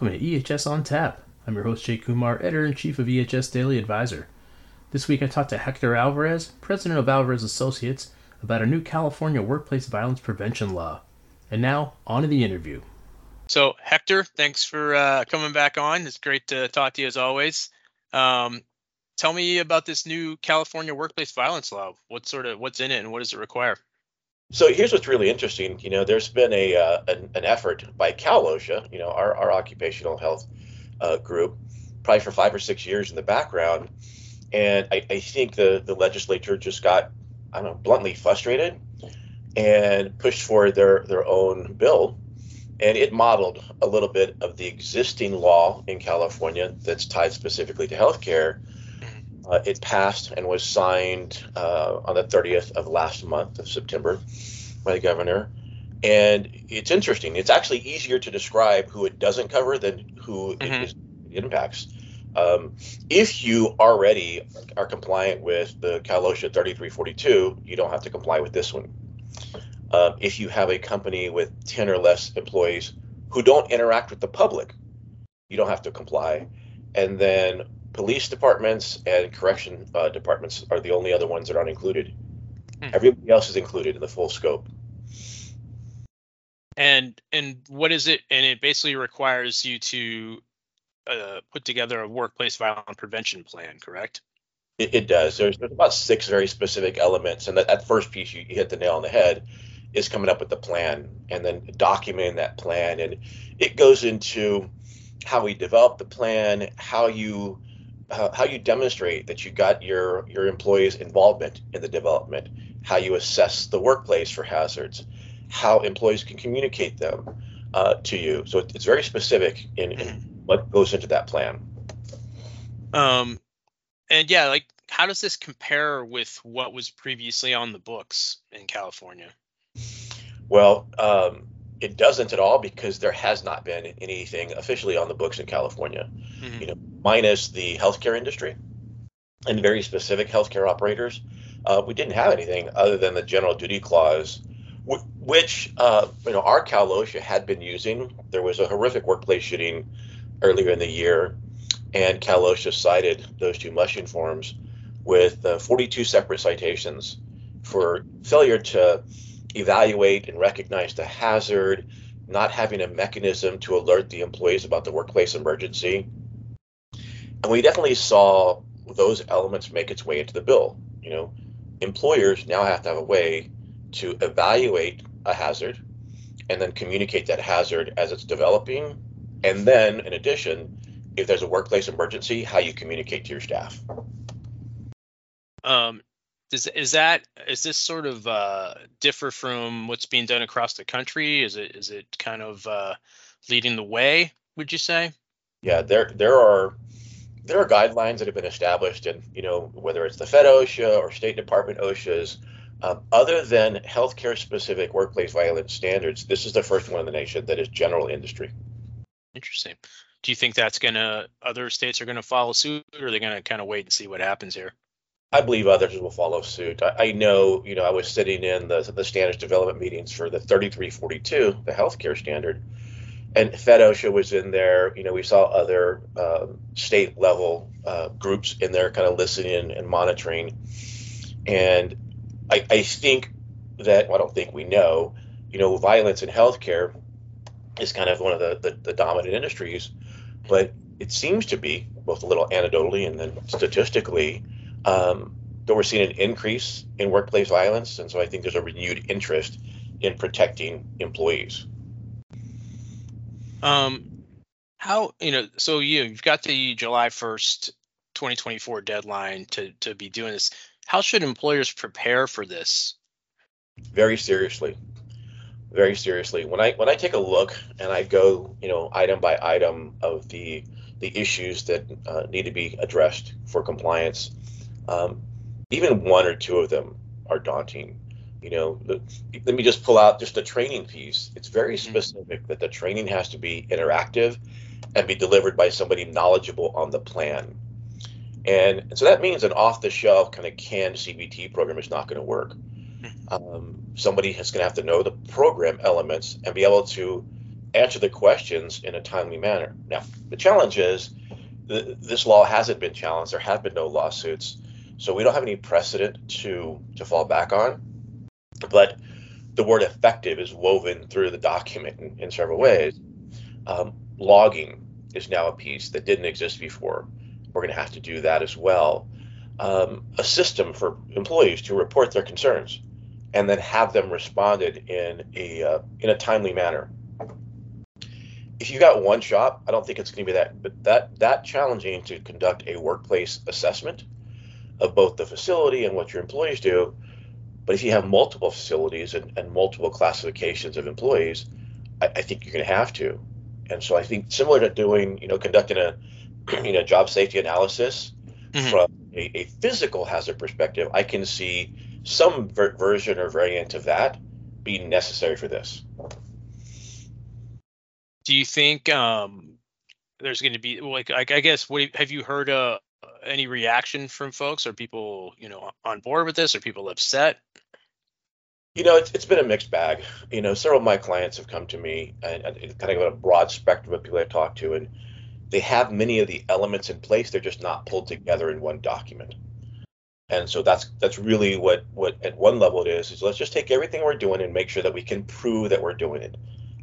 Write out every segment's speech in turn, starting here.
welcome to EHS on Tap. I'm your host, Jay Kumar, editor in chief of EHS Daily Advisor. This week I talked to Hector Alvarez, president of Alvarez Associates, about a new California workplace violence prevention law. And now, on to the interview. So, Hector, thanks for uh, coming back on. It's great to talk to you as always. Um, tell me about this new California workplace violence law. What sort of what's in it, and what does it require? So here's what's really interesting. You know, there's been a uh, an, an, effort by Cal OSHA, you know, our, our occupational health uh, group, probably for five or six years in the background, and I, I think the the legislature just got, I don't know, bluntly frustrated, and pushed for their their own bill, and it modeled a little bit of the existing law in California that's tied specifically to healthcare uh, it passed and was signed uh, on the 30th of last month of September by the governor. And it's interesting. It's actually easier to describe who it doesn't cover than who mm-hmm. it, it impacts. Um, if you already are compliant with the Cal OSHA 3342, you don't have to comply with this one. Um, if you have a company with 10 or less employees who don't interact with the public, you don't have to comply. And then police departments and correction uh, departments are the only other ones that aren't included. Hmm. Everybody else is included in the full scope. And and what is it? And it basically requires you to uh, put together a workplace violence prevention plan, correct? It, it does. There's, there's, about six very specific elements, and that, that first piece you, you hit the nail on the head is coming up with the plan and then documenting that plan, and it goes into how we develop the plan, how you uh, how you demonstrate that you got your your employees' involvement in the development, how you assess the workplace for hazards, how employees can communicate them uh, to you. So it's very specific in, in what goes into that plan. Um, and yeah, like how does this compare with what was previously on the books in California? Well, um, it doesn't at all because there has not been anything officially on the books in California. Mm-hmm. You know, minus the healthcare industry and very specific healthcare operators, uh, we didn't have anything other than the general duty clause, w- which uh, you know our Cal OSHA had been using. There was a horrific workplace shooting earlier in the year, and Cal OSHA cited those two mushing forms with uh, 42 separate citations for failure to evaluate and recognize the hazard, not having a mechanism to alert the employees about the workplace emergency. And we definitely saw those elements make its way into the bill. You know, employers now have to have a way to evaluate a hazard and then communicate that hazard as it's developing. And then, in addition, if there's a workplace emergency, how you communicate to your staff. Um, does is that is this sort of uh, differ from what's being done across the country? Is it is it kind of uh, leading the way? Would you say? Yeah, there there are there are guidelines that have been established, and you know whether it's the Fed OSHA or State Department OSHA's. Um, other than healthcare specific workplace violence standards, this is the first one in the nation that is general industry. Interesting. Do you think that's gonna other states are gonna follow suit, or are they gonna kind of wait and see what happens here? I believe others will follow suit. I, I, know, you know, I was sitting in the, the standards development meetings for the 3342, the healthcare standard, and Fed OSHA was in there. You know, we saw other um, state level uh, groups in there kind of listening and monitoring. And I, I think that, well, I don't think we know, you know, violence in healthcare is kind of one of the, the, the dominant industries, but it seems to be both a little anecdotally and then statistically um, that we're seeing an increase in workplace violence, and so I think there's a renewed interest in protecting employees. Um, how you know? So you you've got the July first, 2024 deadline to to be doing this. How should employers prepare for this? Very seriously, very seriously. When I when I take a look and I go, you know, item by item of the the issues that uh, need to be addressed for compliance, um, even one or two of them are daunting. You know, the, let me just pull out just the training piece. It's very mm-hmm. specific that the training has to be interactive and be delivered by somebody knowledgeable on the plan. And, so that means an off the shelf kind of canned CBT program is not going to work. Mm-hmm. Um, somebody is going to have to know the program elements and be able to answer the questions in a timely manner. Now, the challenge is th- this law hasn't been challenged. There have been no lawsuits, so we don't have any precedent to to fall back on. But the word effective is woven through the document in, in several ways. Um, logging is now a piece that didn't exist before. We're going to have to do that as well. Um, a system for employees to report their concerns and then have them responded in a uh, in a timely manner. If you got one shop, I don't think it's going to be that but that that challenging to conduct a workplace assessment of both the facility and what your employees do. But if you have multiple facilities and, and multiple classifications of employees, I, I think you're going to have to. And so I think similar to doing, you know, conducting a you know job safety analysis mm-hmm. from a, a, physical hazard perspective, I can see some ver- version or variant of that being necessary for this. Do you think um, there's going to be like, like I guess what have you heard uh, any reaction from folks? Are people you know on board with this? Are people upset? You know, it's, it's been a mixed bag. You know, several of my clients have come to me and, and kind of a broad spectrum of people I talk to, and they have many of the elements in place. They're just not pulled together in one document. And so that's that's really what what at one level it is is let's just take everything we're doing and make sure that we can prove that we're doing it.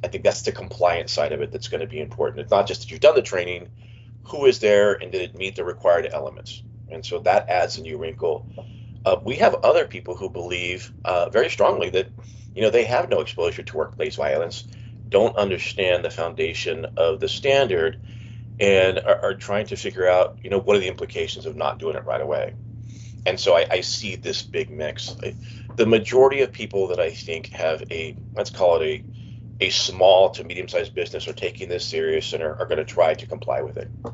I think that's the compliance side of it that's going to be important. It's not just that you've done the training, who is there and did it meet the required elements. And so that adds a new wrinkle. Uh, we have other people who believe uh, very strongly that you know they have no exposure to workplace violence, don't understand the foundation of the standard, and are, are trying to figure out you know what are the implications of not doing it right away and so I, I, see this big mix. the majority of people that I think have a let's call it a a small to medium sized business are taking this serious and are, are going to try to comply with it. Do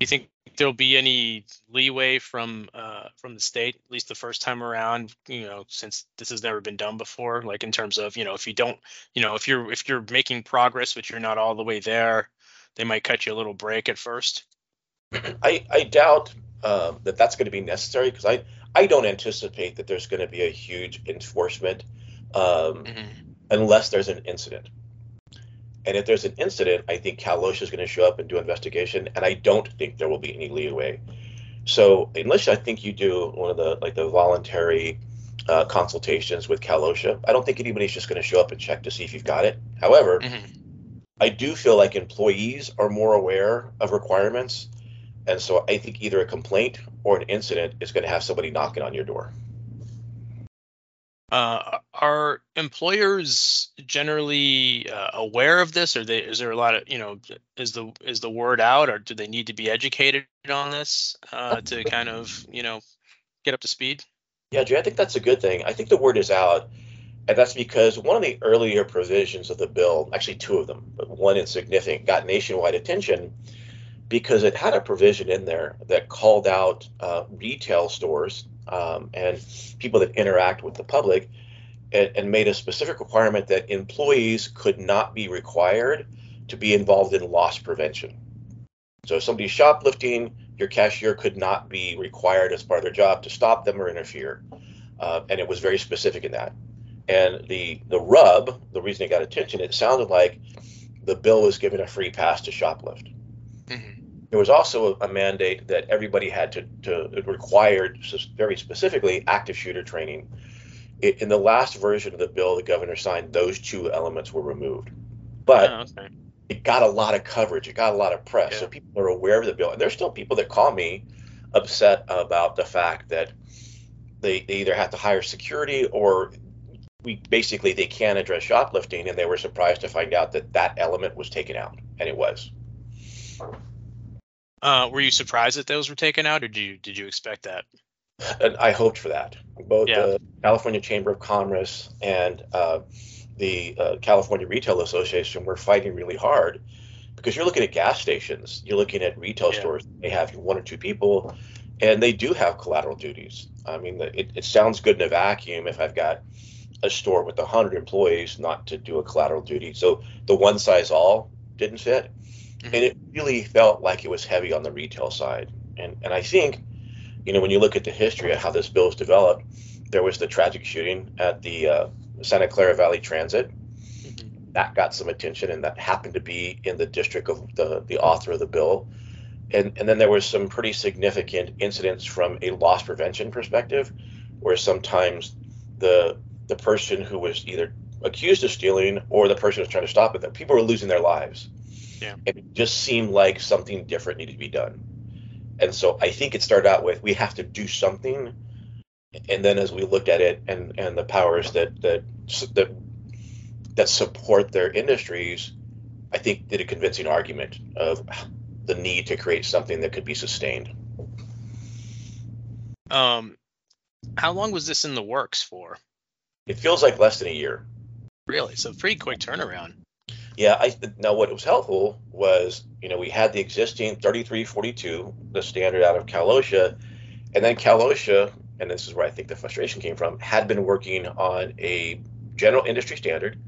you think there'll be any leeway from uh, from the state, at least the first time around? You know, since this has never been done before, like in terms of you know, if you don't, you know, if you're if you're making progress but you're not all the way there, they might cut you a little break at first. I I doubt uh, that that's going to be necessary because I I don't anticipate that there's going to be a huge enforcement um, mm-hmm. Unless there's an incident. And if there's an incident, I think Cal OSHA is going to show up and do investigation, and I don't think there will be any leeway. So unless I think you do one of the like the voluntary uh, consultations with Cal OSHA, I don't think anybody's just going to show up and check to see if you've got it. However, mm-hmm. I do feel like employees are more aware of requirements and so I think either a complaint or an incident is going to have somebody knocking on your door. Uh, are employers generally uh, aware of this, or they, is there a lot of you know is the is the word out, or do they need to be educated on this uh, to kind of you know get up to speed? Yeah, Jay, I think that's a good thing. I think the word is out, and that's because one of the earlier provisions of the bill, actually two of them, but one insignificant, got nationwide attention because it had a provision in there that called out uh, retail stores um, and people that interact with the public and, and, made a specific requirement that employees could not be required to be involved in loss prevention. So if somebody's shoplifting, your cashier could not be required as part of their job to stop them or interfere. Uh, and it was very specific in that. And the the rub, the reason it got attention, it sounded like the bill was giving a free pass to shoplift. Mm-hmm. There was also a mandate that everybody had to, to it required very specifically active shooter training. It, in the last version of the bill the governor signed, those two elements were removed. But oh, okay. it got a lot of coverage, it got a lot of press. Yeah. So people are aware of the bill. And there's still people that call me upset about the fact that they, they either have to hire security or we basically they can't address shoplifting and they were surprised to find out that that element was taken out and it was uh, were you surprised that those were taken out, or did you did you expect that? And I hoped for that. Both yeah. the California Chamber of Commerce and uh, the uh, California Retail Association were fighting really hard because you're looking at gas stations, you're looking at retail yeah. stores. They have one or two people, and they do have collateral duties. I mean, it, it sounds good in a vacuum if I've got a store with 100 employees not to do a collateral duty. So the one size all didn't fit. Mm-hmm. And it really felt like it was heavy on the retail side. And and I think, you know, when you look at the history of how this bill was developed, there was the tragic shooting at the uh, Santa Clara Valley Transit. Mm-hmm. that got some attention, and that happened to be in the district of the the author of the bill. And and then there was some pretty significant incidents from a loss prevention perspective, where sometimes the the person who was either accused of stealing or the person who was trying to stop it, that people were losing their lives. Yeah. It just seemed like something different needed to be done. And so I think it started out with we have to do something. And then as we looked at it and, and the powers that, that that that support their industries, I think did a convincing argument of the need to create something that could be sustained. Um, how long was this in the works for? It feels like less than a year. Really? So pretty quick turnaround. Yeah, I now what was helpful was you know we had the existing 3342, the standard out of Cal OSHA, and then Cal OSHA, and this is where I think the frustration came from, had been working on a general industry standard,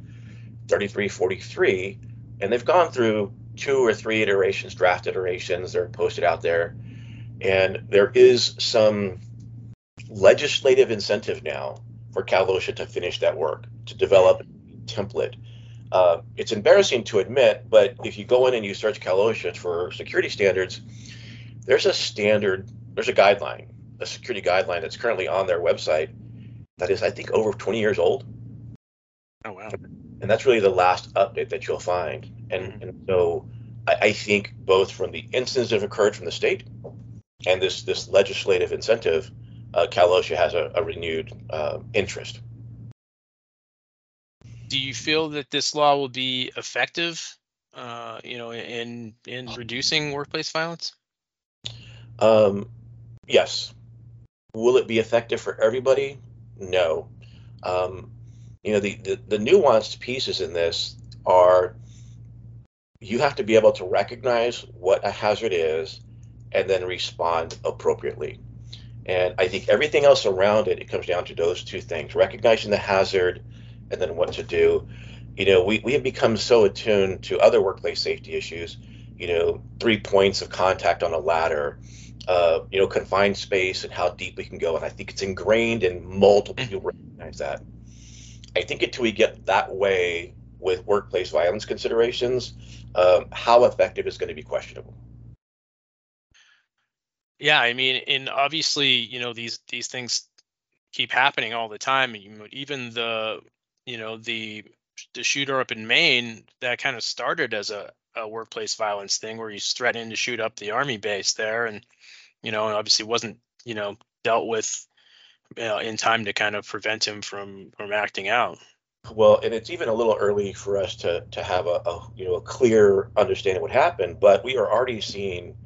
3343, and they've gone through two or three iterations, draft iterations, they're posted out there, and there is some legislative incentive now for Cal OSHA to finish that work, to develop a template uh, it's embarrassing to admit, but if you go in and you search Cal OSHA for security standards, there's a standard, there's a guideline, a security guideline that's currently on their website that is, I think, over 20 years old. Oh wow! And that's really the last update that you'll find. And, mm-hmm. and so I, I, think both from the incidents that have occurred from the state and this this legislative incentive, uh, Cal OSHA has a, a renewed uh, interest do you feel that this law will be effective, uh, you know, in in reducing workplace violence? Um, yes. Will it be effective for everybody? No. Um, you know, the, the, the nuanced pieces in this are you have to be able to recognize what a hazard is and then respond appropriately. And I think everything else around it, it comes down to those two things recognizing the hazard and then what to do. You know, we, we have become so attuned to other workplace safety issues, you know, three points of contact on a ladder, uh, you know, confined space and how deep we can go. And I think it's ingrained in multiple mm. people recognize that. I think until we get that way with workplace violence considerations, um, how effective is going to be questionable. Yeah, I mean, and obviously, you know, these these things keep happening all the time. And even the you know the the shooter up in Maine that kind of started as a, a workplace violence thing where he's threatening to shoot up the army base there and you know and obviously wasn't you know dealt with uh, in time to kind of prevent him from from acting out. Well and it's even a little early for us to to have a, a you know a clear understanding what happened but we are already seeing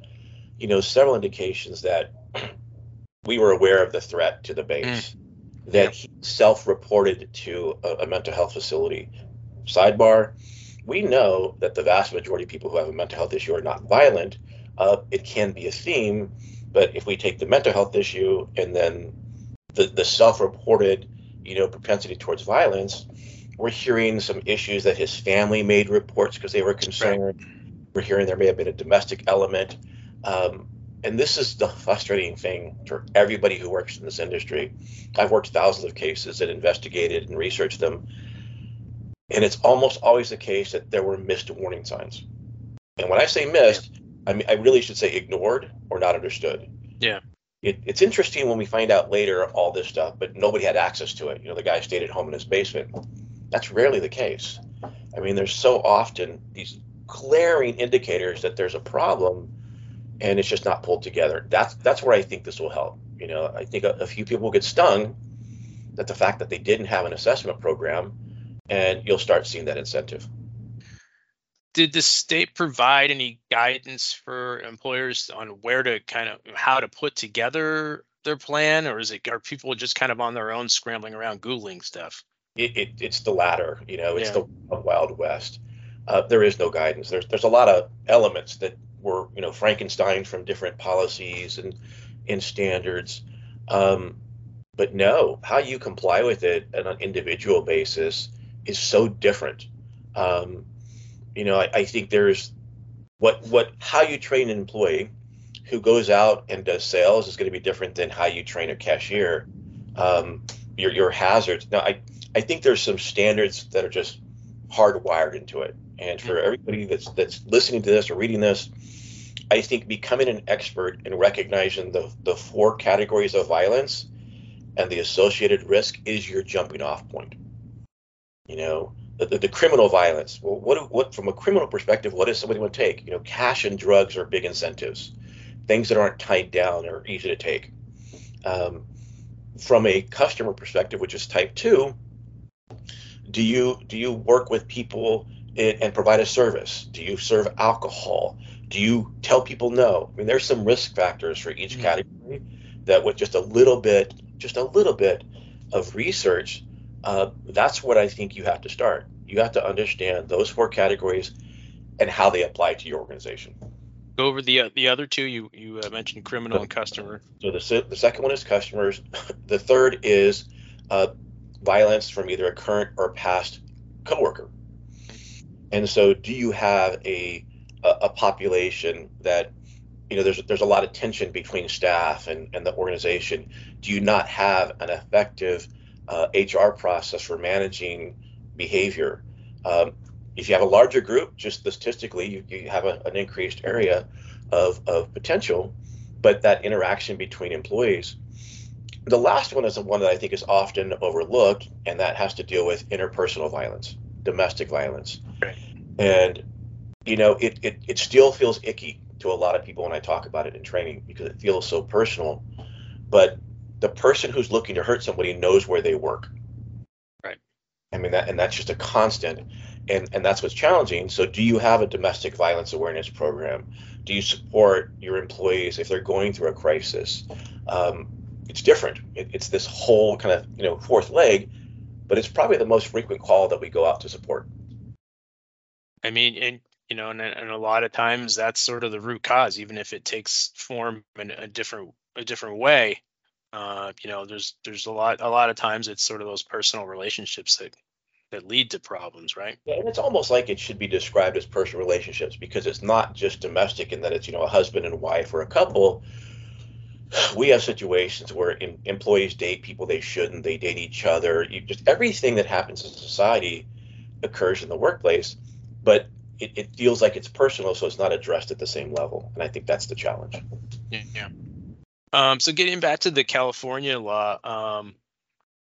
you know several indications that we were aware of the threat to the base. Mm that he self-reported to a, a, mental health facility. Sidebar: We know that the vast majority of people who have a mental health issue are not violent. Uh, it can be a theme, but if we take the mental health issue and then the, the self-reported, you know, propensity towards violence, we're hearing some issues that his family made reports because they were concerned. Right. We're hearing there may have been a domestic element. Um, and this is the frustrating thing for everybody who works in this industry. I've worked thousands of cases and investigated and researched them. And it's almost always the case that there were missed warning signs. And when I say missed, I mean I really should say ignored or not understood. Yeah. It, it's interesting when we find out later all this stuff, but nobody had access to it. You know, the guy stayed at home in his basement. That's rarely the case. I mean, there's so often these glaring indicators that there's a problem and it's just not pulled together. That's that's where I think this will help. You know, I think a, a few people get stung that the fact that they didn't have an assessment program, and you'll start seeing that incentive. Did the state provide any guidance for employers on where to kind of how to put together their plan, or is it are people just kind of on their own scrambling around googling stuff? It, it, it's the latter. You know, it's yeah. the wild west. Uh, there is no guidance. There's there's a lot of elements that were you know Frankenstein from different policies and and standards. Um, but no, how you comply with it on an individual basis is so different. Um, you know, I, I, think there's what what how you train an employee who goes out and does sales is going to be different than how you train a cashier. Um, your your hazards. Now, I I think there's some standards that are just hardwired into it. And for everybody that's that's listening to this or reading this, I think becoming an expert in recognizing the, the four categories of violence and the associated risk is your jumping off point. You know, the, the, the criminal violence. Well, what, what from a criminal perspective, what does somebody want to take? You know, cash and drugs are big incentives. Things that aren't tied down are easy to take. Um, from a customer perspective, which is type two, do you do you work with people and provide a service? Do you serve alcohol? Do you tell people no? I mean, there's some risk factors for each mm-hmm. category that with just a little bit, just a little bit of research, uh, that's what I think you have to start. You have to understand those four categories and how they apply to your organization. Go over the uh, the other two. You you uh, mentioned criminal and customer. So the the second one is customers. the third is uh, violence from either a current or past coworker. And so, do you have a a, population that you know there's there's a lot of tension between staff and, and the organization? Do you not have an effective uh, HR process for managing behavior? Um, if you have a larger group, just statistically, you, you have a, an increased area of, of potential, but that interaction between employees the last one is the one that I think is often overlooked, and that has to deal with interpersonal violence, domestic violence. Right. And, you know, it, it, it still feels icky to a lot of people when I talk about it in training because it feels so personal. But the person who's looking to hurt somebody knows where they work. Right. I mean, that, and that's just a constant. And, and that's what's challenging. So, do you have a domestic violence awareness program? Do you support your employees if they're going through a crisis? Um, it's different. It, it's this whole kind of you know fourth leg, but it's probably the most frequent call that we go out to support. I mean, and you know, and, and a lot of times that's sort of the root cause, even if it takes form in a different a different way. Uh, you know, there's there's a lot a lot of times it's sort of those personal relationships that that lead to problems, right? Yeah, and it's almost like it should be described as personal relationships because it's not just domestic in that it's you know a husband and wife or a couple, we have situations where employees date people they shouldn't, they date each other. You just everything that happens in society occurs in the workplace, but it, it, feels like it's personal, so it's not addressed at the same level. And I think that's the challenge. Yeah. Um, so getting back to the California law, um,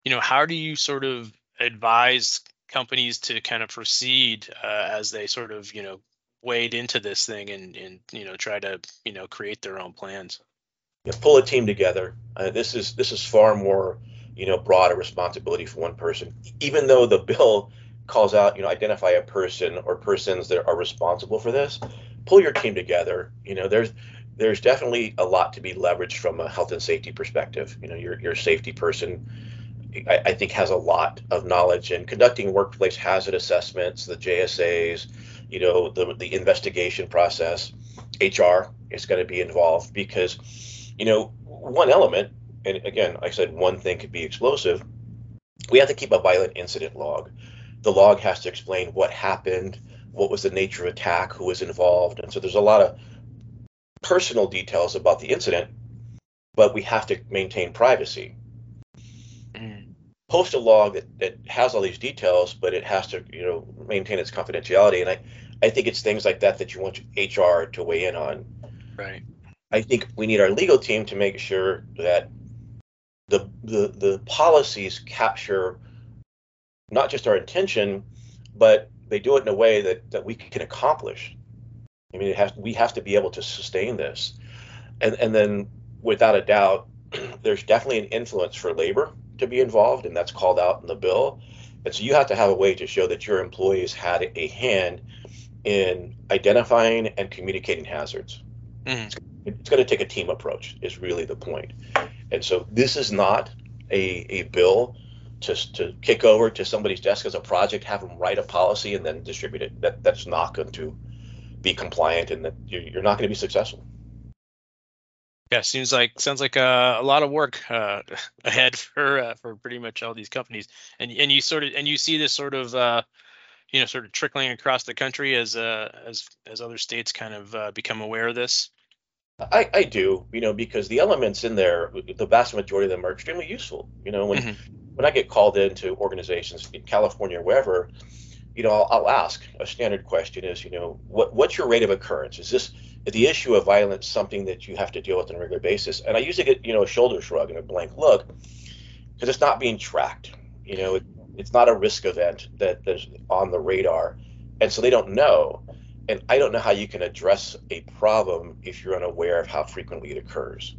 you know, how do you sort of advise companies to kind of proceed uh, as they sort of, you know, wade into this thing and, and, you know, try to, you know, create their own plans? You know, pull a team together. Uh, this is this is far more you know broader responsibility for one person. Even though the bill calls out you know identify a person or persons that are responsible for this, pull your team together. You know there's there's definitely a lot to be leveraged from a health and safety perspective. You know your your safety person. I, I think has a lot of knowledge in conducting workplace hazard assessments, the JSAs, you know, the, the investigation process. HR is going to be involved because you know, one element, and again, I said one thing could be explosive. We have to keep a violent incident log. The log has to explain what happened, what was the nature of attack, who was involved, and so there's a lot of personal details about the incident, but we have to maintain privacy. Mm. Post a log that, that has all these details, but it has to, you know, maintain its confidentiality. And I, I think it's things like that that you want HR to weigh in on. Right. I think we need our legal team to make sure that the the, the policies capture not just our intention, but they do it in a way that, that we can accomplish. I mean, has, we have to be able to sustain this. And, and then, without a doubt, there's definitely an influence for labor to be involved, and that's called out in the bill. And so you have to have a way to show that your employees had a hand in identifying and communicating hazards. Mm-hmm it's going to take a team approach is really the point. And so this is not a, a bill to, to kick over to somebody's desk as a project have them write a policy and then distribute it. That that's not going to be compliant and that you're, not going to be successful. Yeah seems like sounds like a, a lot of work uh, ahead for uh, for pretty much all these companies. And and you sort of and you see this sort of uh, you know sort of trickling across the country as uh, as as other states kind of uh, become aware of this I, I do, you know, because the elements in there, the vast majority of them are extremely useful. You know, when mm-hmm. when I get called into organizations in California or wherever, you know, I'll, I'll, ask a standard question is, you know, what, what's your rate of occurrence? Is this the issue of violence something that you have to deal with on a regular basis? And I usually get, you know, a shoulder shrug and a blank look because it's not being tracked. You know, it, it's not a risk event that, that's on the radar. And so they don't know. And I don't know how you can address a problem if you're unaware of how frequently it occurs.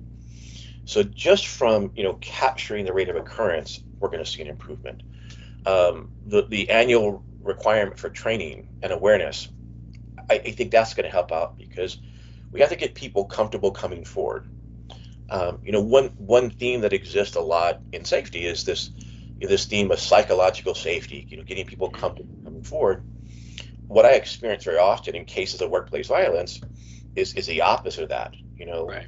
So just from, you know, capturing the rate of occurrence, we're going to see an improvement. Um, the, the annual requirement for training and awareness, I, I think that's going to help out because we have to get people comfortable coming forward. Um, you know, one one theme that exists a lot in safety is this you know, this theme of psychological safety. You know, getting people comfortable coming forward. What I experience very often in cases of workplace violence is is the opposite of that. You know, right.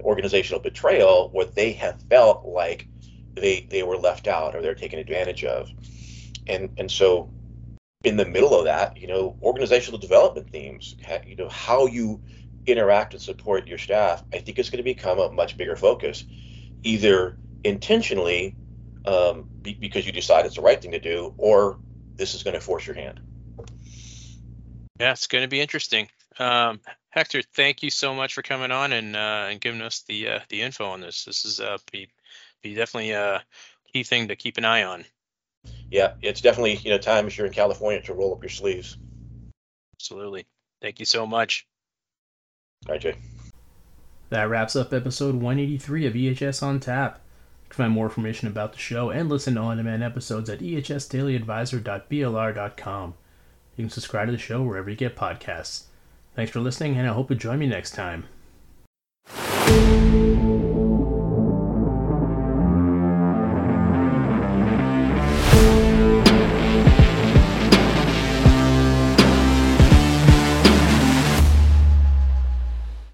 organizational betrayal, where they have felt like they they were left out or they're taken advantage of, and and so in the middle of that, you know, organizational development themes, you know, how you interact and support your staff, I think it's going to become a much bigger focus, either intentionally um, be, because you decide it's the right thing to do, or this is going to force your hand. Yeah, it's going to be interesting. Um, Hector, thank you so much for coming on and uh, and giving us the uh, the info on this. This is uh, be be definitely a key thing to keep an eye on yeah, it's definitely you know time if you're in California to roll up your sleeves. Absolutely. Thank you so much. All right, Jay. That wraps up episode 183 of EHS on Tap. You can find more information about the show and listen to on-demand episodes at ehsdailyadvisor.blr.com. You can subscribe to the show wherever you get podcasts. Thanks for listening, and I hope you join me next time.